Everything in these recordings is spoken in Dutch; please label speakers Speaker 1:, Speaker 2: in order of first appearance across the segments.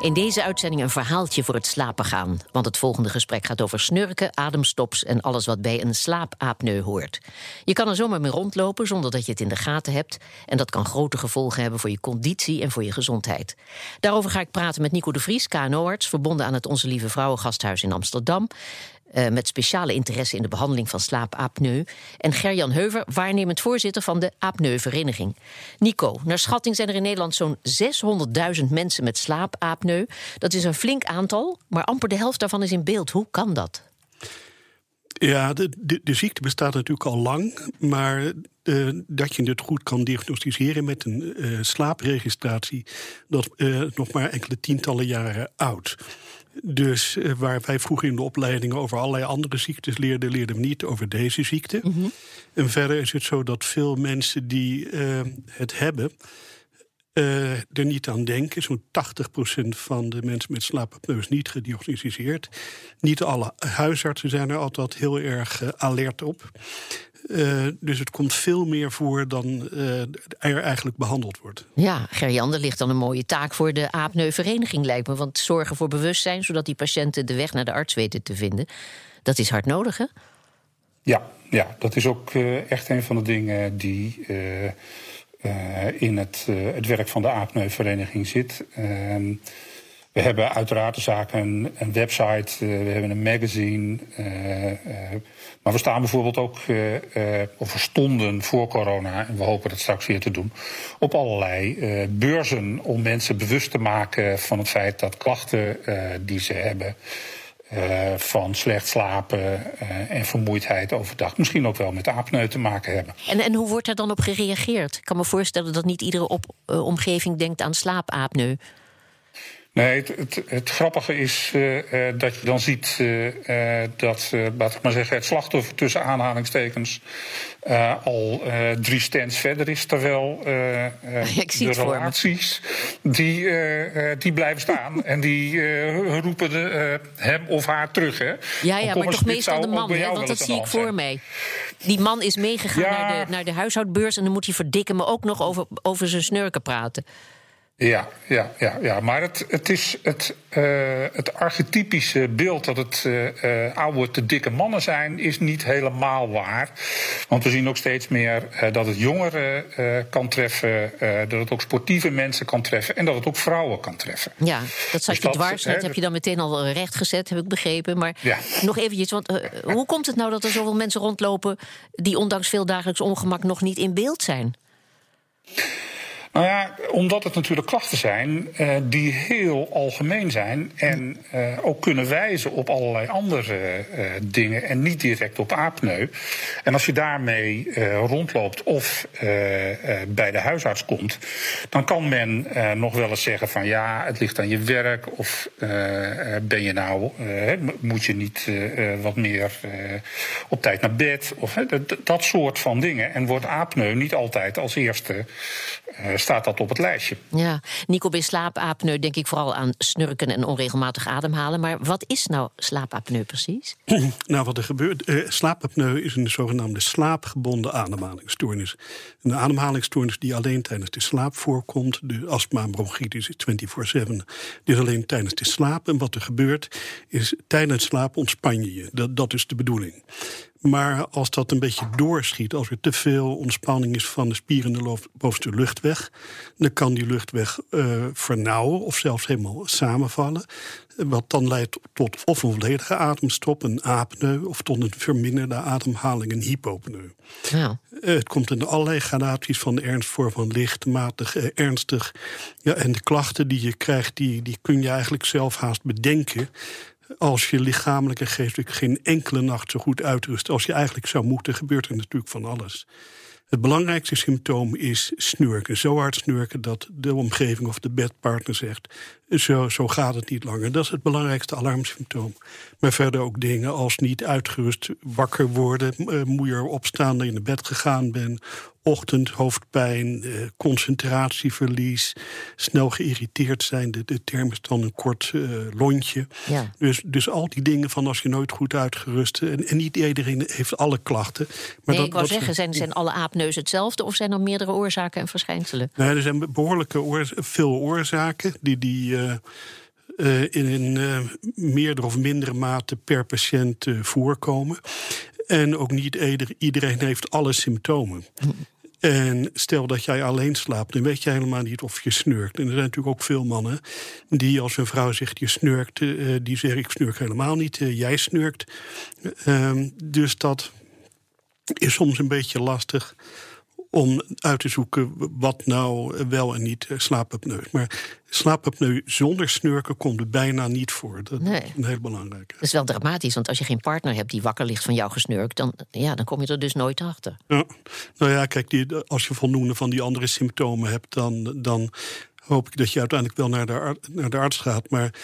Speaker 1: In deze uitzending een verhaaltje voor het slapen gaan. Want het volgende gesprek gaat over snurken, ademstops en alles wat bij een slaapapneu hoort. Je kan er zomaar mee rondlopen zonder dat je het in de gaten hebt. En dat kan grote gevolgen hebben voor je conditie en voor je gezondheid. Daarover ga ik praten met Nico de Vries, KNO-arts, verbonden aan het Onze Lieve Vrouwen Gasthuis in Amsterdam. Uh, met speciale interesse in de behandeling van slaapapneu. En Gerjan Heuver, waarnemend voorzitter van de apneuvereniging. Nico, naar schatting zijn er in Nederland zo'n 600.000 mensen met slaapapneu. Dat is een flink aantal, maar amper de helft daarvan is in beeld. Hoe kan dat?
Speaker 2: Ja, de, de, ziekte bestaat natuurlijk al lang, maar uh, dat je het goed kan diagnosticeren met een uh, slaapregistratie, dat uh, nog maar enkele tientallen jaren oud. Dus uh, waar wij vroeger in de opleidingen over allerlei andere ziektes leerden, leerden we niet over deze ziekte. Mm -hmm. En verder is het zo dat veel mensen die uh, het hebben, uh, er niet aan denken. Zo'n 80% van de mensen met slaapapneu is niet gediagnosticeerd. Niet alle huisartsen zijn er altijd heel erg alert op. Uh, dus het komt veel meer voor dan uh, er eigenlijk behandeld wordt.
Speaker 1: Ja, Gerjan, er ligt dan een mooie taak voor de aapneuvereniging, lijkt me. Want zorgen voor bewustzijn, zodat die patiënten de weg naar de arts weten te vinden. Dat is hard nodig, hè?
Speaker 3: Ja, ja dat is ook uh, echt een van de dingen die in het, het werk van de aapneuvereniging zit. Ehm, we hebben uiteraard de zaak een, een website, uh, we hebben een magazine. Uh, uh, maar we staan bijvoorbeeld ook, of we stonden voor corona, en we hopen dat straks weer te doen, op allerlei beurzen om mensen bewust te maken van het feit dat klachten die ze hebben. van slecht slapen en vermoeidheid overdag. Misschien ook wel met apneu te maken hebben.
Speaker 1: En, en hoe wordt daar dan op gereageerd? Ik kan me voorstellen dat niet iedere op, omgeving denkt aan slaapapneu.
Speaker 3: Nee, het, het, het, grappige is uh, uh, dat je dan ziet uh, dat, laat ik maar zeggen, het slachtoffer tussen aanhalingstekens al drie stands verder is. Terwijl de relaties die, die blijven staan en die roepen de, hem of haar terug. Hè.
Speaker 1: Ja, ja maar toch meestal de man, hè, want dat zie ik voor mij. Die man is meegegaan ja. naar, de, naar de huishoudbeurs en dan moet hij verdikken, maar ook nog over, over zijn snurken praten.
Speaker 3: Ja, ja, ja, ja. maar het, het is het, uh, het archetypische beeld dat het uh, oude te dikke mannen zijn, is niet helemaal waar. Want we zien ook steeds meer uh, dat het jongeren kan treffen, dat het ook sportieve mensen kan treffen en dat het ook vrouwen kan treffen.
Speaker 1: Ja, dat zat dus je dwars, dat heb je dan meteen al rechtgezet, heb ik begrepen. Maar ja. nog eventjes, want hoe komt het nou dat er zoveel mensen rondlopen die ondanks veel dagelijks ongemak nog niet in beeld zijn?
Speaker 3: Nou ja, omdat het natuurlijk klachten zijn uh, die heel algemeen zijn en uh, ook kunnen wijzen op allerlei andere uh, dingen en niet direct op apneu. En als je daarmee rondloopt of bij de huisarts komt, dan kan men nog wel eens zeggen van ja, het ligt aan je werk of ben je nou, moet je niet wat meer op tijd naar bed of dat soort van dingen. En wordt apneu niet altijd als eerste staat dat op het lijstje.
Speaker 1: Ja, Nico, bij slaapapneu denk ik vooral aan snurken en onregelmatig ademhalen. Maar wat is nou slaapapneu precies?
Speaker 2: nou, wat er gebeurt, eh, slaapapneu is een zogenaamde slaapgebonden ademhalingsstoornis. Een ademhalingsstoornis die alleen tijdens de slaap voorkomt. De astma en bronchitis is 24-7. Dit alleen tijdens de slaap. En wat er gebeurt is tijdens slaap ontspan je je. Dat, dat is de bedoeling. Maar als dat een beetje doorschiet, als er te veel ontspanning is van de spieren in de bovenste luchtweg, dan kan die luchtweg uh, vernauwen of zelfs helemaal samenvallen. Wat dan leidt tot of een volledige ademstop, een apneu, of tot een verminderde ademhaling, een hypopneu. Ja. Uh, het komt in allerlei gradaties van ernst voor, van licht, matig, uh, ernstig. Ja, en de klachten die je krijgt, die, die kun je eigenlijk zelf haast bedenken als je lichamelijk en geestelijk geen enkele nacht zo goed uitrust als je eigenlijk zou moeten, gebeurt er natuurlijk van alles. Het belangrijkste symptoom is snurken. Zo hard snurken dat de omgeving of de bedpartner zegt: zo, zo gaat het niet langer. Dat is het belangrijkste alarmsymptoom. Maar verder ook dingen als niet uitgerust wakker worden, uh, moeier opstaan dat je naar bed gegaan bent, ochtend, hoofdpijn, eh, concentratieverlies, snel geïrriteerd zijn. De, de term is dan een kort eh, lontje.
Speaker 1: Ja.
Speaker 2: Dus, dus al die dingen van als je nooit goed uitgerust... En, en niet iedereen heeft alle klachten. Maar
Speaker 1: nee,
Speaker 2: dat-
Speaker 1: ik wou zeggen, zijn, zijn alle aapneuzen hetzelfde... of zijn er meerdere oorzaken en verschijnselen?
Speaker 2: Nee, er zijn behoorlijke oor- veel oorzaken die, die eh, eh, in een eh, meerdere of mindere mate per patiënt eh, voorkomen. En ook niet ieder- iedereen heeft alle symptomen. En stel dat jij alleen slaapt, dan weet je helemaal niet of je snurkt. En er zijn natuurlijk ook veel mannen die als een vrouw zegt je snurkt, eh, die zeggen ik snurk helemaal niet, eh, jij snurkt. Ehm, dus dat is soms een beetje lastig om uit te zoeken wat nou wel en niet eh, slaapapneu is. Maar slaapapneu zonder snurken komt er bijna niet voor. Dat
Speaker 1: Nee.
Speaker 2: is een heel belangrijke.
Speaker 1: Dat is wel dramatisch, want als je geen partner hebt die wakker ligt van jouw gesnurk... dan, ja, dan kom je er dus nooit achter.
Speaker 2: Ja. Nou ja, kijk, die, als je voldoende van die andere symptomen hebt, dan, dan hoop ik dat je uiteindelijk wel naar de, ar- naar de arts gaat. Maar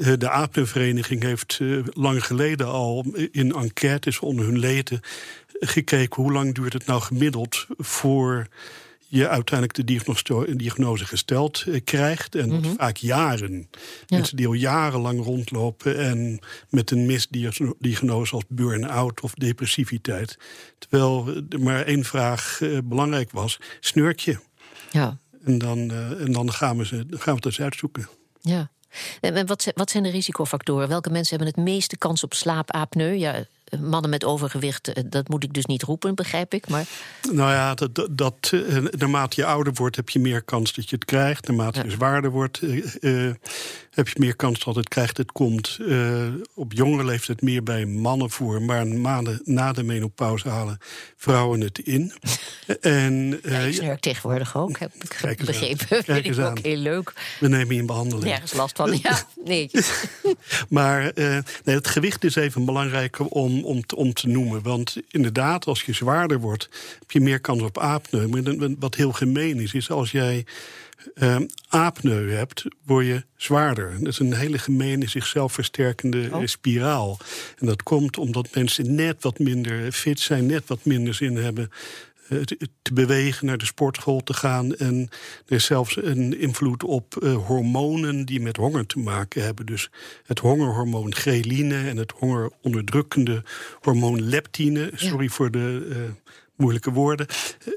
Speaker 2: eh, de apneuvereniging heeft eh, lang geleden al in enquêtes onder hun leden gekeken hoe lang duurt het nou gemiddeld voor je uiteindelijk de diagnose gesteld eh, krijgt. En dat is vaak jaren.
Speaker 1: Ja.
Speaker 2: Mensen die al jarenlang rondlopen en met een misdiagnose als burn-out of depressiviteit. Terwijl er maar één vraag eh, belangrijk was: snurk je?
Speaker 1: Ja,
Speaker 2: En dan, eh, en dan gaan, we ze, gaan we het eens uitzoeken.
Speaker 1: ja. En wat, wat zijn de risicofactoren? Welke mensen hebben het meeste kans op slaapapneu? Ja, mannen met overgewicht, eh, dat moet ik dus niet roepen, begrijp ik. Maar
Speaker 2: Nou ja, dat, dat, eh, naarmate je ouder wordt, heb je meer kans dat je het krijgt. Naarmate
Speaker 1: Ja.
Speaker 2: je zwaarder wordt, eh, heb je meer kans dat het krijgt. Het komt eh, op jongere leeftijd meer bij mannen voor. Maar maanden na de menopauze halen vrouwen het in. en
Speaker 1: ja, ik snurk tegenwoordig ook, heb ik
Speaker 2: Kijk aan.
Speaker 1: begrepen.
Speaker 2: Kijk
Speaker 1: Vind ik ook
Speaker 2: aan.
Speaker 1: heel leuk.
Speaker 2: we nemen je in behandeling.
Speaker 1: Nergens last van. Ja, nee.
Speaker 2: Maar nee, het gewicht is even belangrijk om, om, te- om te noemen. Want inderdaad, als je zwaarder wordt, heb je meer kans op apneu. Maar wat heel gemeen is, is als jij eh, apneu hebt, word je zwaarder. Dat is een hele gemene, zichzelf versterkende
Speaker 1: Oh.
Speaker 2: spiraal. En dat komt omdat mensen net wat minder fit zijn, net wat minder zin hebben te- te bewegen, naar de sportschool te gaan. En er is zelfs een invloed op eh, hormonen die met honger te maken hebben. Dus het hongerhormoon ghreline en het hongeronderdrukkende hormoon leptine. Sorry voor de eh, moeilijke woorden.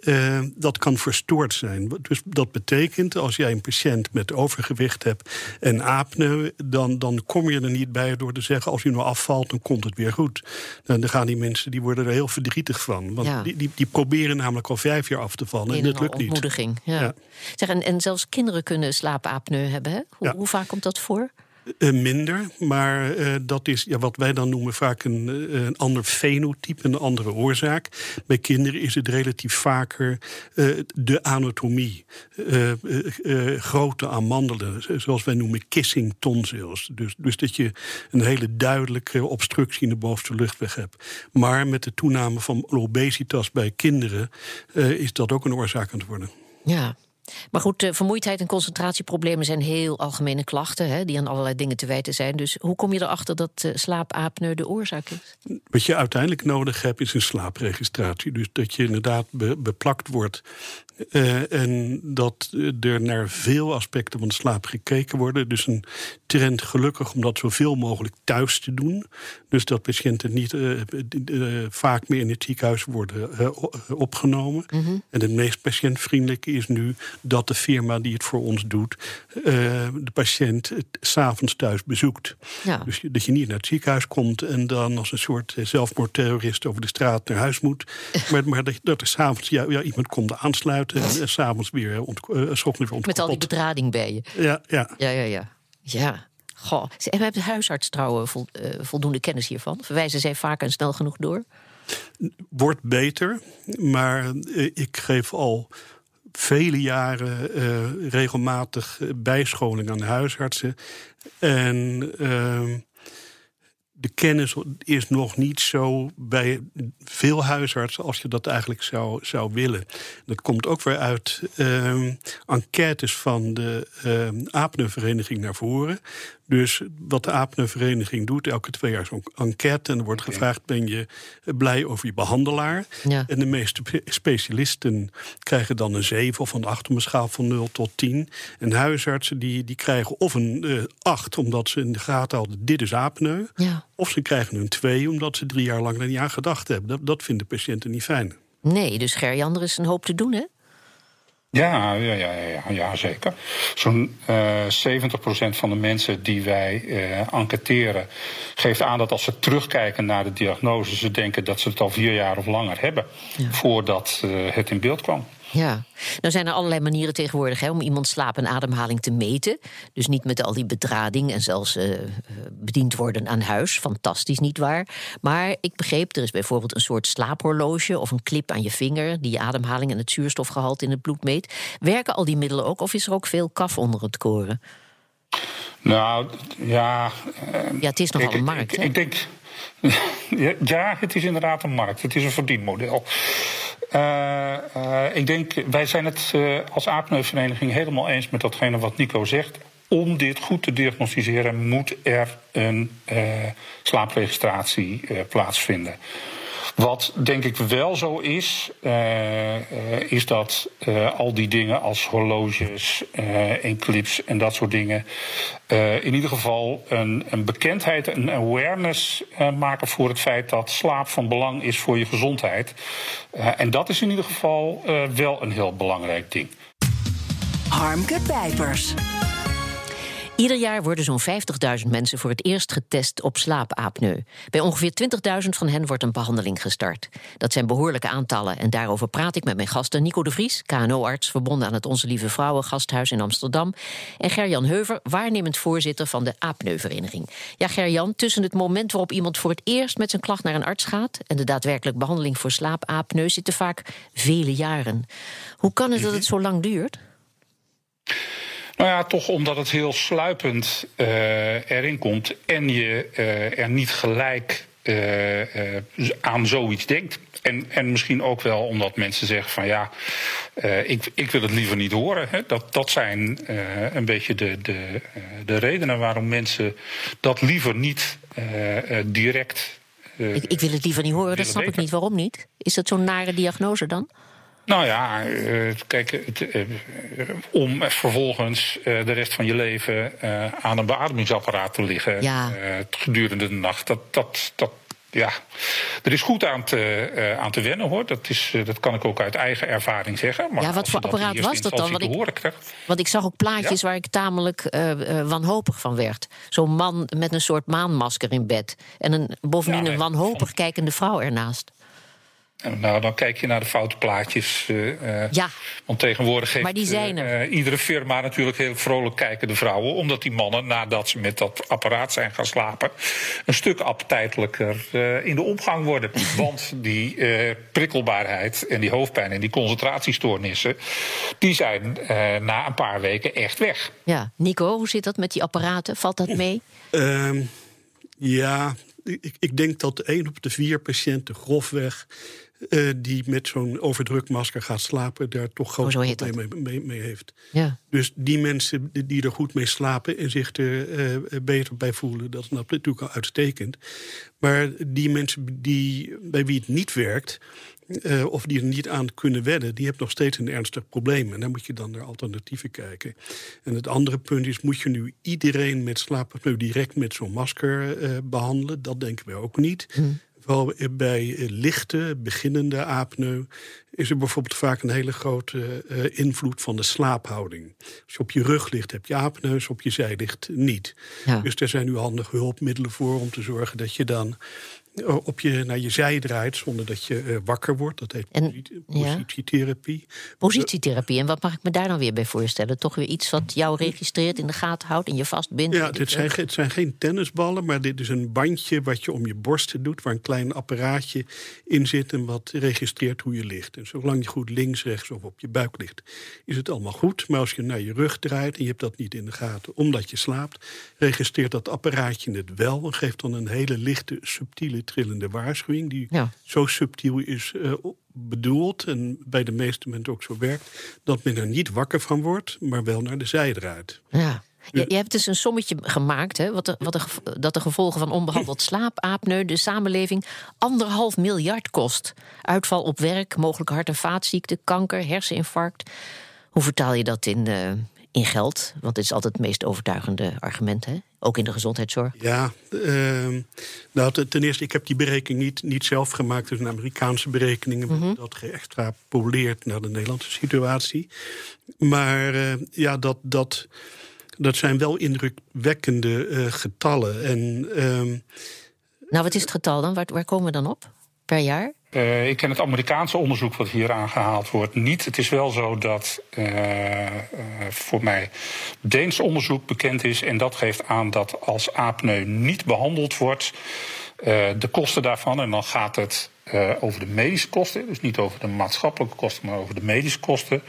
Speaker 2: eh, dat kan verstoord zijn. Dus dat betekent, als jij een patiënt met overgewicht hebt en apneu, dan, dan kom je er niet bij door te zeggen: als je nou afvalt, dan komt het weer goed. Dan, dan gaan die mensen die worden er heel verdrietig van. Want
Speaker 1: Ja.
Speaker 2: die, die, die proberen namelijk al vijf jaar af te vallen en dat lukt niet.
Speaker 1: ontmoediging. Ja.
Speaker 2: Ja.
Speaker 1: Zeg, en, en zelfs kinderen kunnen slaapapneu hebben. Hè? Hoe,
Speaker 2: Ja.
Speaker 1: hoe vaak komt dat voor?
Speaker 2: Eh, minder, maar eh, dat is ja, wat wij dan noemen vaak een, eh, een ander fenotype, een andere oorzaak. Bij kinderen is het relatief vaker de anatomie. Grote amandelen, zoals wij noemen kissing tonsils. Dus, dus dat je een hele duidelijke obstructie in de bovenste luchtweg hebt. Maar met de toename van obesitas bij kinderen is dat ook een oorzaak aan het worden.
Speaker 1: Ja. Maar goed, eh, vermoeidheid en concentratieproblemen zijn heel algemene klachten, hè, die aan allerlei dingen te wijten zijn. Dus hoe kom je erachter dat eh, slaapapneu de oorzaak is?
Speaker 2: Wat je uiteindelijk nodig hebt is een slaapregistratie. Dus dat je inderdaad be- beplakt wordt. Eh, en dat er naar veel aspecten van slaap gekeken worden. Dus een trend gelukkig om dat zoveel mogelijk thuis te doen. Dus dat patiënten niet eh, eh, vaak meer in het ziekenhuis worden opgenomen. En het meest patiëntvriendelijke is nu dat de firma die het voor ons doet... de patiënt s'avonds thuis bezoekt.
Speaker 1: Ja.
Speaker 2: Dus dat je niet naar het ziekenhuis komt en dan als een soort zelfmoordterrorist over de straat naar huis moet. maar, maar dat, dat er s'avonds ja, ja, iemand komt aansluiten en, en s'avonds weer, ont, eh, weer
Speaker 1: Met al die bedrading bij je.
Speaker 2: Ja, ja.
Speaker 1: Ja, ja, ja. Ja. Goh. En hebben de huisarts trouwens eh, voldoende kennis hiervan? Verwijzen zij vaak en snel genoeg door?
Speaker 2: wordt beter, maar eh, ik geef al vele jaren regelmatig bijscholing aan huisartsen. En ehm, de kennis is nog niet zo bij veel huisartsen als je dat eigenlijk zou, zou willen. Dat komt ook weer uit ehm, enquêtes van de apneuvereniging naar voren. Dus wat de apneuvereniging doet, elke twee jaar zo'n enquête. En er wordt gevraagd: ben je blij over je behandelaar?
Speaker 1: Ja.
Speaker 2: En de meeste pe- specialisten krijgen dan een 7 of een 8 op een schaal van 0 tot 10. En huisartsen die, die krijgen of een eh 8 omdat ze in de gaten hadden: dit is apneu.
Speaker 1: Ja.
Speaker 2: Of ze krijgen een 2 omdat ze drie jaar lang er niet aan gedacht hebben. Dat, dat vinden patiënten niet fijn.
Speaker 1: Nee, dus Gerjan, er is een hoop te doen, hè?
Speaker 3: Ja, ja, ja, ja, ja zeker. Zo'n eh 70% van de mensen die wij eh enquêteren, geeft aan dat als ze terugkijken naar de diagnose, ze denken dat ze het al vier jaar of langer hebben voordat eh, het in beeld kwam.
Speaker 1: Ja, nou zijn er allerlei manieren tegenwoordig hè, om iemand slaap en ademhaling te meten. Dus niet met al die bedrading en zelfs eh, bediend worden aan huis. Fantastisch, niet waar? Maar ik begreep, er is bijvoorbeeld een soort slaaphorloge of een clip aan je vinger die je ademhaling en het zuurstofgehalte in het bloed meet. Werken al die middelen ook of is er ook veel kaf onder het koren?
Speaker 3: Nou, ja. eh,
Speaker 1: Ja, het is nogal
Speaker 3: ik,
Speaker 1: een markt.
Speaker 3: Ik,
Speaker 1: hè?
Speaker 3: ik denk. Ja, het is inderdaad een markt. Het is een verdienmodel. Eh, eh, ik denk, wij zijn het eh, als apneuvereniging helemaal eens met datgene wat Nico zegt. Om dit goed te diagnosticeren moet er een slaapregistratie plaatsvinden. Wat denk ik wel zo is, eh, eh, is dat eh, al die dingen als horloges eh, en en dat soort dingen. in ieder geval een, een bekendheid, een awareness maken voor het feit dat slaap van belang is voor je gezondheid. En dat is in ieder geval wel een heel belangrijk ding.
Speaker 4: Harmke Pijpers.
Speaker 1: Ieder jaar worden zo'n 50.000 mensen voor het eerst getest op slaapapneu. Bij ongeveer 20.000 van hen wordt een behandeling gestart. Dat zijn behoorlijke aantallen en daarover praat ik met mijn gasten Nico de Vries, KNO-arts verbonden aan het Onze Lieve Vrouwen Gasthuis in Amsterdam, en Gerjan Heuver, waarnemend voorzitter van de apneuvereniging. Ja, Gerjan, tussen het moment waarop iemand voor het eerst met zijn klacht naar een arts gaat en de daadwerkelijk behandeling voor slaapapneu zitten vaak vele jaren. Hoe kan het dat het zo lang duurt?
Speaker 3: Nou ja, toch omdat het heel sluipend eh, erin komt en je eh, er niet gelijk eh, aan zoiets denkt. En, en misschien ook wel omdat mensen zeggen van ja, ik, ik wil het liever niet horen. Hè. Dat, dat zijn een beetje de, de, de redenen waarom mensen dat liever niet direct.
Speaker 1: Ik, ik wil het liever niet horen, dat snap ik niet. Waarom niet? Is dat zo'n nare diagnose dan?
Speaker 3: Nou ja, eh, kijk, eh, om vervolgens eh, de rest van je leven aan een beademingsapparaat te liggen
Speaker 1: Ja.
Speaker 3: gedurende de nacht, dat, dat, dat, ja, er is goed aan te, aan te wennen hoor. Dat, is, dat kan ik ook uit eigen ervaring zeggen. Maar
Speaker 1: Ja, wat voor apparaat was dat dan? Want ik-
Speaker 3: horen
Speaker 1: Want ik zag ook plaatjes waar ik tamelijk wanhopig van werd. Zo'n man met een soort maanmasker in bed. En een, bovendien
Speaker 3: Ja,
Speaker 1: een wanhopig kijkende vrouw ernaast.
Speaker 3: Nou, dan kijk je naar de foute plaatjes. eh, eh,
Speaker 1: Ja.
Speaker 3: Want tegenwoordig geeft
Speaker 1: Maar die zijn er.
Speaker 3: eh, iedere firma natuurlijk heel vrolijk kijkende vrouwen. Omdat die mannen, nadat ze met dat apparaat zijn gaan slapen... een stuk appetijtelijker eh, in de omgang worden. Want die eh, prikkelbaarheid en die hoofdpijn en die concentratiestoornissen... die zijn eh, na een paar weken echt weg.
Speaker 1: Ja, Nico, hoe zit dat met die apparaten? Valt dat mee?
Speaker 2: Ehm, ja, ik, ik denk dat één op de vier patiënten grofweg... eh, die met zo'n overdrukmasker gaat slapen... daar toch
Speaker 1: Oh, dat.
Speaker 2: probleem mee, mee, heeft.
Speaker 1: Ja.
Speaker 2: Dus die mensen die- er goed mee slapen en zich er eh, beter bij voelen, dat is natuurlijk al uitstekend. Maar die mensen die, bij wie het niet werkt, eh, of die er niet aan kunnen wedden, die hebben nog steeds een ernstig probleem. En dan moet je dan naar alternatieven kijken. En het andere punt is, moet je nu iedereen met slaapapneu direct met zo'n masker eh, behandelen? Dat denken wij ook niet. Vooral bij eh, lichte, beginnende apneu is er bijvoorbeeld vaak een hele grote eh, invloed van de slaaphouding. Als je op je rug ligt, heb je apneu, als je op je zij ligt niet.
Speaker 1: Ja.
Speaker 2: Dus er zijn nu handige hulpmiddelen voor om te zorgen dat je dan op je, naar je zij draait zonder dat je eh, wakker wordt. Dat heet
Speaker 1: En-
Speaker 2: posit-
Speaker 1: ja.
Speaker 2: positietherapie.
Speaker 1: Positietherapie. En wat mag ik me daar dan weer bij voorstellen? Toch weer iets wat jou registreert, in de gaten houdt en je vastbindt?
Speaker 2: Ja, dit zijn, het zijn geen tennisballen, maar dit is een bandje wat je om je borst doet, waar een klein apparaatje in zit en wat registreert hoe je ligt. En zolang je goed links, rechts of op je buik ligt, is het allemaal goed. Maar als je naar je rug draait en je hebt dat niet in de gaten omdat je slaapt, registreert dat apparaatje het wel en geeft dan een hele lichte, subtiele, trillende waarschuwing, die
Speaker 1: Ja.
Speaker 2: zo subtiel is eh, bedoeld en bij de meeste mensen ook zo werkt, dat men er niet wakker van wordt, maar wel naar de zij draait.
Speaker 1: Ja. Je, je, hebt dus een sommetje gemaakt, hè, wat de, wat de, dat de gevolgen van onbehandeld slaapapneu de samenleving anderhalf miljard kost. Uitval op werk, mogelijk hart- en vaatziekten, kanker, herseninfarct. Hoe vertaal je dat in, uh, in geld? Want dit is altijd het meest overtuigende argument, hè? Ook in de gezondheidszorg.
Speaker 2: Ja, uh, nou, ten eerste, ik heb die berekening niet, niet zelf gemaakt. Het is een Amerikaanse berekening. Mm -hmm. Dat geëxtrapoleerd naar de Nederlandse situatie. Maar uh, ja, dat. dat dat zijn wel indrukwekkende uh, getallen. En, uh,
Speaker 1: nou, wat is het getal dan? Waar, waar komen we dan op per jaar?
Speaker 3: Uh, ik ken het Amerikaanse onderzoek wat hier aangehaald wordt niet. Het is wel zo dat uh, voor mij Deens onderzoek bekend is. En dat geeft aan dat als apneu niet behandeld wordt, de kosten daarvan, en dan gaat het over de medische kosten, dus niet over de maatschappelijke kosten, maar over de medische kosten,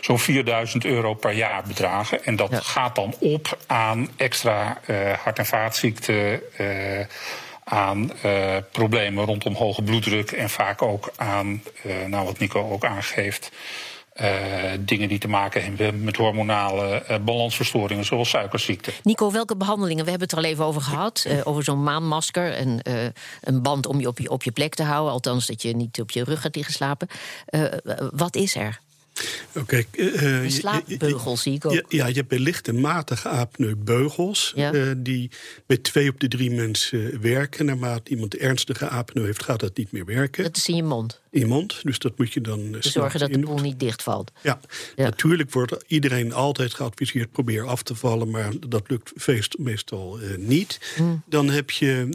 Speaker 3: zo'n 4000 euro per jaar bedragen. En dat ja. gaat dan op aan extra hart- en vaatziekten, uh, aan problemen rondom hoge bloeddruk en vaak ook aan, nou wat Nico ook aangeeft, uh, dingen die te maken hebben met hormonale uh, balansverstoringen, zoals suikerziekte.
Speaker 1: Nico, welke behandelingen? We hebben het er al even over gehad. Uh, over zo'n maanmasker en een band om je op, je op je plek te houden. Althans, dat je niet op je rug gaat liggen slapen. wat is er?
Speaker 2: Oké. Okay,
Speaker 1: uh, slaapbeugels zie ik ook.
Speaker 2: Ja, ja, je hebt bij lichte matige apneu beugels. Ja. Uh, die bij twee op de drie mensen werken. Naarmate iemand ernstige apneu heeft, gaat dat niet meer werken.
Speaker 1: Dat is in je mond?
Speaker 2: Mond. Dus dat moet je dan.
Speaker 1: Dus zorgen dat de boel niet dichtvalt.
Speaker 2: Ja. ja. Natuurlijk wordt iedereen altijd geadviseerd: probeer af te vallen. Maar dat lukt feest, meestal uh, niet. Mm. Dan heb je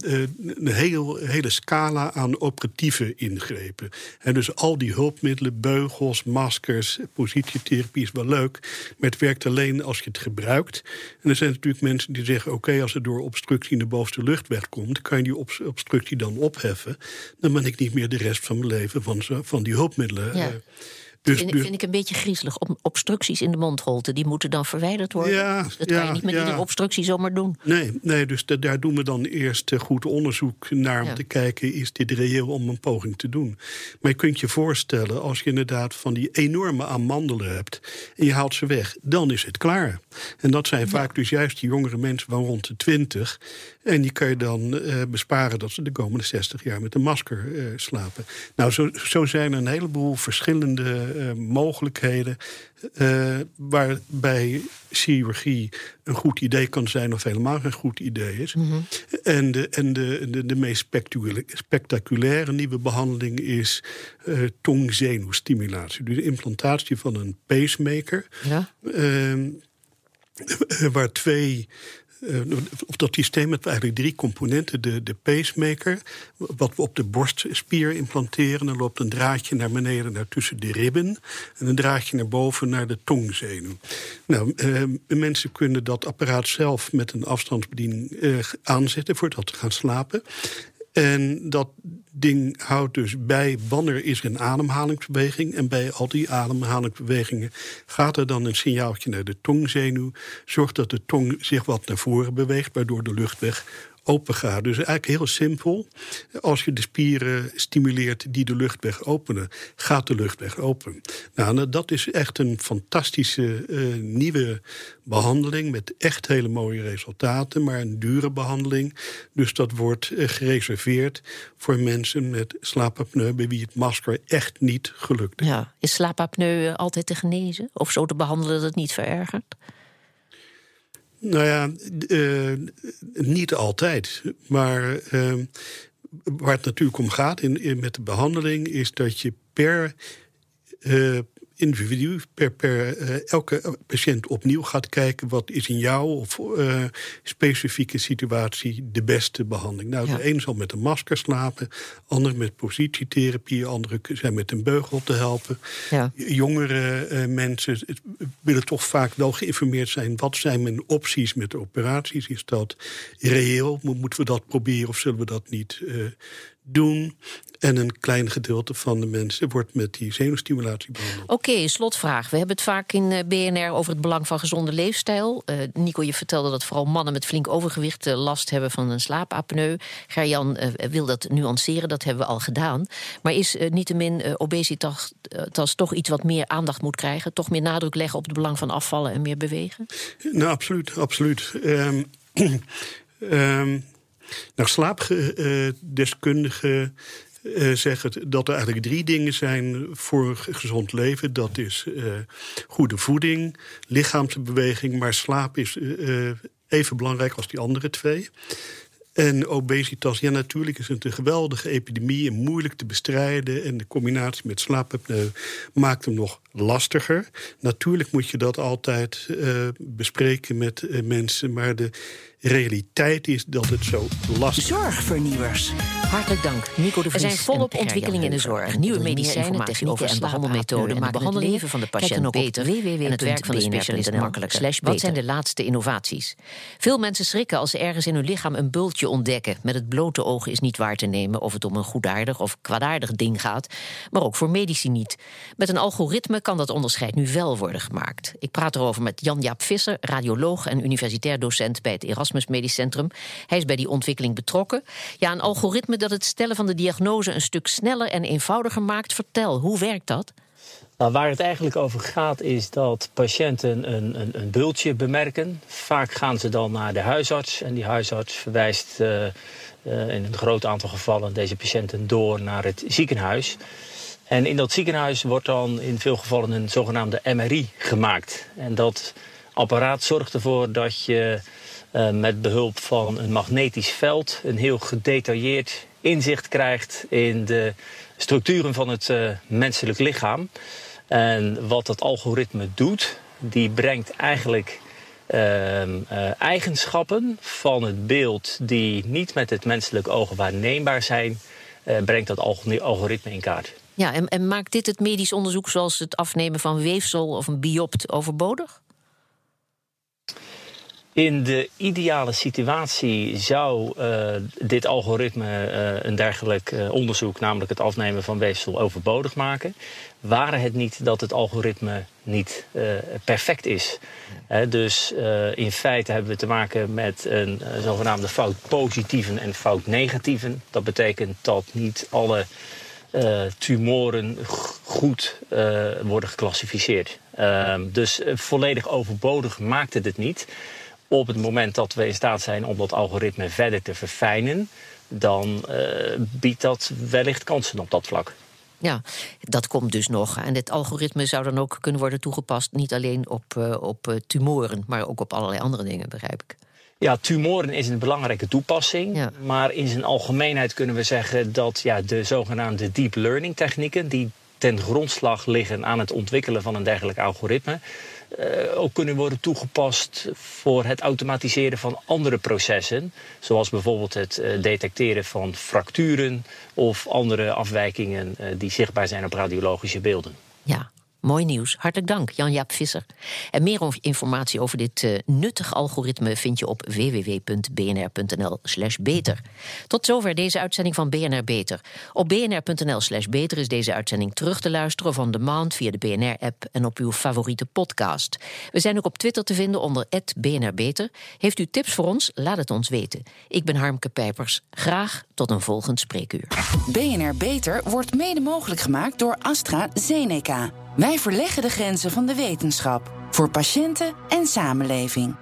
Speaker 2: een heel, hele scala aan operatieve ingrepen. En dus al die hulpmiddelen, beugels, maskers positietherapie is wel leuk, maar het werkt alleen als je het gebruikt. En er zijn natuurlijk mensen die zeggen: oké, okay, als het door obstructie in de bovenste luchtweg komt, kan je die obstructie dan opheffen. Dan ben ik niet meer de rest van mijn leven van, van die hulpmiddelen.
Speaker 1: Ja. Dus, vind, dus, vind, ik een beetje griezelig. Obstructies in de mondholte, die moeten dan verwijderd worden.
Speaker 2: Ja,
Speaker 1: dat
Speaker 2: ja,
Speaker 1: kan je niet met
Speaker 2: ja.
Speaker 1: iedere obstructie zomaar doen.
Speaker 2: Nee, nee dus de, daar doen we dan eerst goed onderzoek naar... om
Speaker 1: Ja.
Speaker 2: te kijken, is dit reëel om een poging te doen? Maar je kunt je voorstellen, als je inderdaad van die enorme amandelen hebt... en je haalt ze weg, dan is het klaar. En dat zijn vaak dus juist die jongere mensen van rond de 20... En die kan je dan uh, besparen dat ze de komende 60 jaar met een masker uh, slapen. Nou, zo, zo, zijn er een heleboel verschillende uh, mogelijkheden. waarbij chirurgie een goed idee kan zijn of helemaal geen goed idee is.
Speaker 1: Mhm.
Speaker 2: En, de, en de, de, de meest spectaculaire nieuwe behandeling is tongzenuwstimulatie. Dus de implantatie van een pacemaker.
Speaker 1: Ja.
Speaker 2: waar twee uh, of dat systeem heeft eigenlijk drie componenten. De, de pacemaker, wat we op de borstspier implanteren. Dan loopt een draadje naar beneden naar tussen de ribben. En een draadje naar boven naar de tongzenuw. Nou, uh, mensen kunnen dat apparaat zelf met een afstandsbediening uh, aanzetten voordat ze gaan slapen. En dat ding houdt dus bij wanneer is er een ademhalingsbeweging. En bij al die ademhalingsbewegingen gaat er dan een signaaltje naar de tongzenuw. Zorgt dat de tong zich wat naar voren beweegt, waardoor de luchtweg open gaat. Dus eigenlijk heel simpel. Als je de spieren stimuleert die de luchtweg openen, gaat de luchtweg open. Nou, dat is echt een fantastische uh, nieuwe behandeling met echt hele mooie resultaten, maar een dure behandeling. Dus dat wordt uh, gereserveerd voor mensen met slaapapneu bij wie het masker echt niet gelukt is.
Speaker 1: Ja. Is slaapapneu altijd te genezen of zo te behandelen dat het niet verergert?
Speaker 2: Nou ja, uh, niet altijd. Maar uh, waar het natuurlijk om gaat in, met de behandeling is dat je per uh, individu, per, per elke patiënt opnieuw gaat kijken wat is in jouw of specifieke situatie de beste behandeling. Nou,
Speaker 1: Ja.
Speaker 2: de een zal met een masker slapen, ander met positietherapie, anderen zijn met een beugel te helpen.
Speaker 1: Ja.
Speaker 2: Jongere uh, mensen willen toch vaak wel geïnformeerd zijn. Wat zijn mijn opties met de operaties? Is dat reëel? Mo- Moeten we dat proberen of zullen we dat niet, doen. En een klein gedeelte van de mensen wordt met die zenuwstimulatie behandeld.
Speaker 1: Oké, slotvraag. We hebben het vaak in eh, BNR over het belang van gezonde leefstijl. Uh, Nico, je vertelde dat vooral mannen met flink overgewicht uh, last hebben van een slaapapneu. Gerjan uh, wil dat nuanceren, dat hebben we al gedaan. Maar is niettemin obesitas toch iets wat meer aandacht moet krijgen? Toch meer nadruk leggen op het belang van afvallen en meer bewegen?
Speaker 2: Nou, absoluut, absoluut. Um, um, nou, slaapdeskundigen uh, zeggen dat er eigenlijk drie dingen zijn voor gezond leven. Dat is uh, goede voeding, lichaamsbeweging, maar slaap is uh, even belangrijk als die andere twee. En obesitas, ja, natuurlijk is het een geweldige epidemie en moeilijk te bestrijden. En de combinatie met slaapapneu maakt hem nog lastiger. Natuurlijk moet je dat altijd bespreken met mensen, maar de realiteit is dat het zo lastig is.
Speaker 4: Zorgvernieuwers.
Speaker 1: Hartelijk dank, Nico de Vries. Er zijn volop ontwikkelingen in de zorg. Nieuwe medicijnen, technieken en behandelmethoden maken het leven van de patiënt beter. En het werk van de specialist makkelijker. Wat zijn de laatste innovaties? Veel mensen schrikken als ze ergens in hun lichaam een bultje ontdekken. Met het blote oog is niet waar te nemen of het om een goedaardig of kwaadaardig ding gaat. Maar ook voor medici niet. Met een algoritme kan dat onderscheid nu wel worden gemaakt. Ik praat erover met Jan-Jaap Visser, radioloog en universitair docent bij het Erasmus Medisch Centrum. Hij is bij die ontwikkeling betrokken. Ja, een algoritme dat het stellen van de diagnose een stuk sneller en eenvoudiger maakt. Vertel, hoe werkt dat?
Speaker 5: Nou, waar het eigenlijk over gaat is dat patiënten een, een, een, bultje bemerken. Vaak gaan ze dan naar de huisarts en die huisarts verwijst uh, uh, in een groot aantal gevallen deze patiënten door naar het ziekenhuis. En in dat ziekenhuis wordt dan in veel gevallen een zogenaamde MRI gemaakt. En dat apparaat zorgt ervoor dat je met behulp van een magnetisch veld een heel gedetailleerd inzicht krijgt in de structuren van het uh, menselijk lichaam. En wat dat algoritme doet, die brengt eigenlijk uh, eigenschappen van het beeld die niet met het menselijk oog waarneembaar zijn, brengt dat algoritme in kaart.
Speaker 1: Ja, en, en maakt dit het medisch onderzoek zoals het afnemen van weefsel of een biopt overbodig?
Speaker 5: In de ideale situatie zou uh, dit algoritme uh, een dergelijk uh, onderzoek, namelijk het afnemen van weefsel, overbodig maken. Waren het niet dat het algoritme niet perfect is. dus in feite hebben we te maken met een zogenaamde fout positieven en fout negatieven. Dat betekent dat niet alle tumoren goed worden geclassificeerd. Ehm, dus volledig overbodig maakt het het niet op het moment dat we in staat zijn om dat algoritme verder te verfijnen, dan uh, biedt dat wellicht kansen op dat vlak.
Speaker 1: Ja, dat komt dus nog. En dit algoritme zou dan ook kunnen worden toegepast, niet alleen op, uh, op uh, tumoren, maar ook op allerlei andere dingen, begrijp ik.
Speaker 5: Ja, tumoren is een belangrijke toepassing. Ja. Maar in zijn algemeenheid kunnen we zeggen dat ja, de zogenaamde deep learning technieken, die ten grondslag liggen aan het ontwikkelen van een dergelijk algoritme, uh, ook kunnen worden toegepast voor het automatiseren van andere processen. Zoals bijvoorbeeld het uh, detecteren van fracturen of andere afwijkingen uh, die zichtbaar zijn op radiologische beelden.
Speaker 1: Ja, Mooi nieuws. Hartelijk dank, Jan-Jaap Visser. En meer informatie over dit uh, nuttig algoritme vind je op www.bnr.nl/slash beter. Tot zover deze uitzending van BNR Beter. Op bnr.nl/slash beter is deze uitzending terug te luisteren van de maand via de BNR-app en op uw favoriete podcast. We zijn ook op Twitter te vinden onder BNR Beter. Heeft u tips voor ons? Laat het ons weten. Ik ben Harmke Pijpers. Graag tot een volgend spreekuur.
Speaker 6: BNR Beter wordt mede mogelijk gemaakt door AstraZeneca. Wij verleggen de grenzen van de wetenschap voor patiënten en samenleving.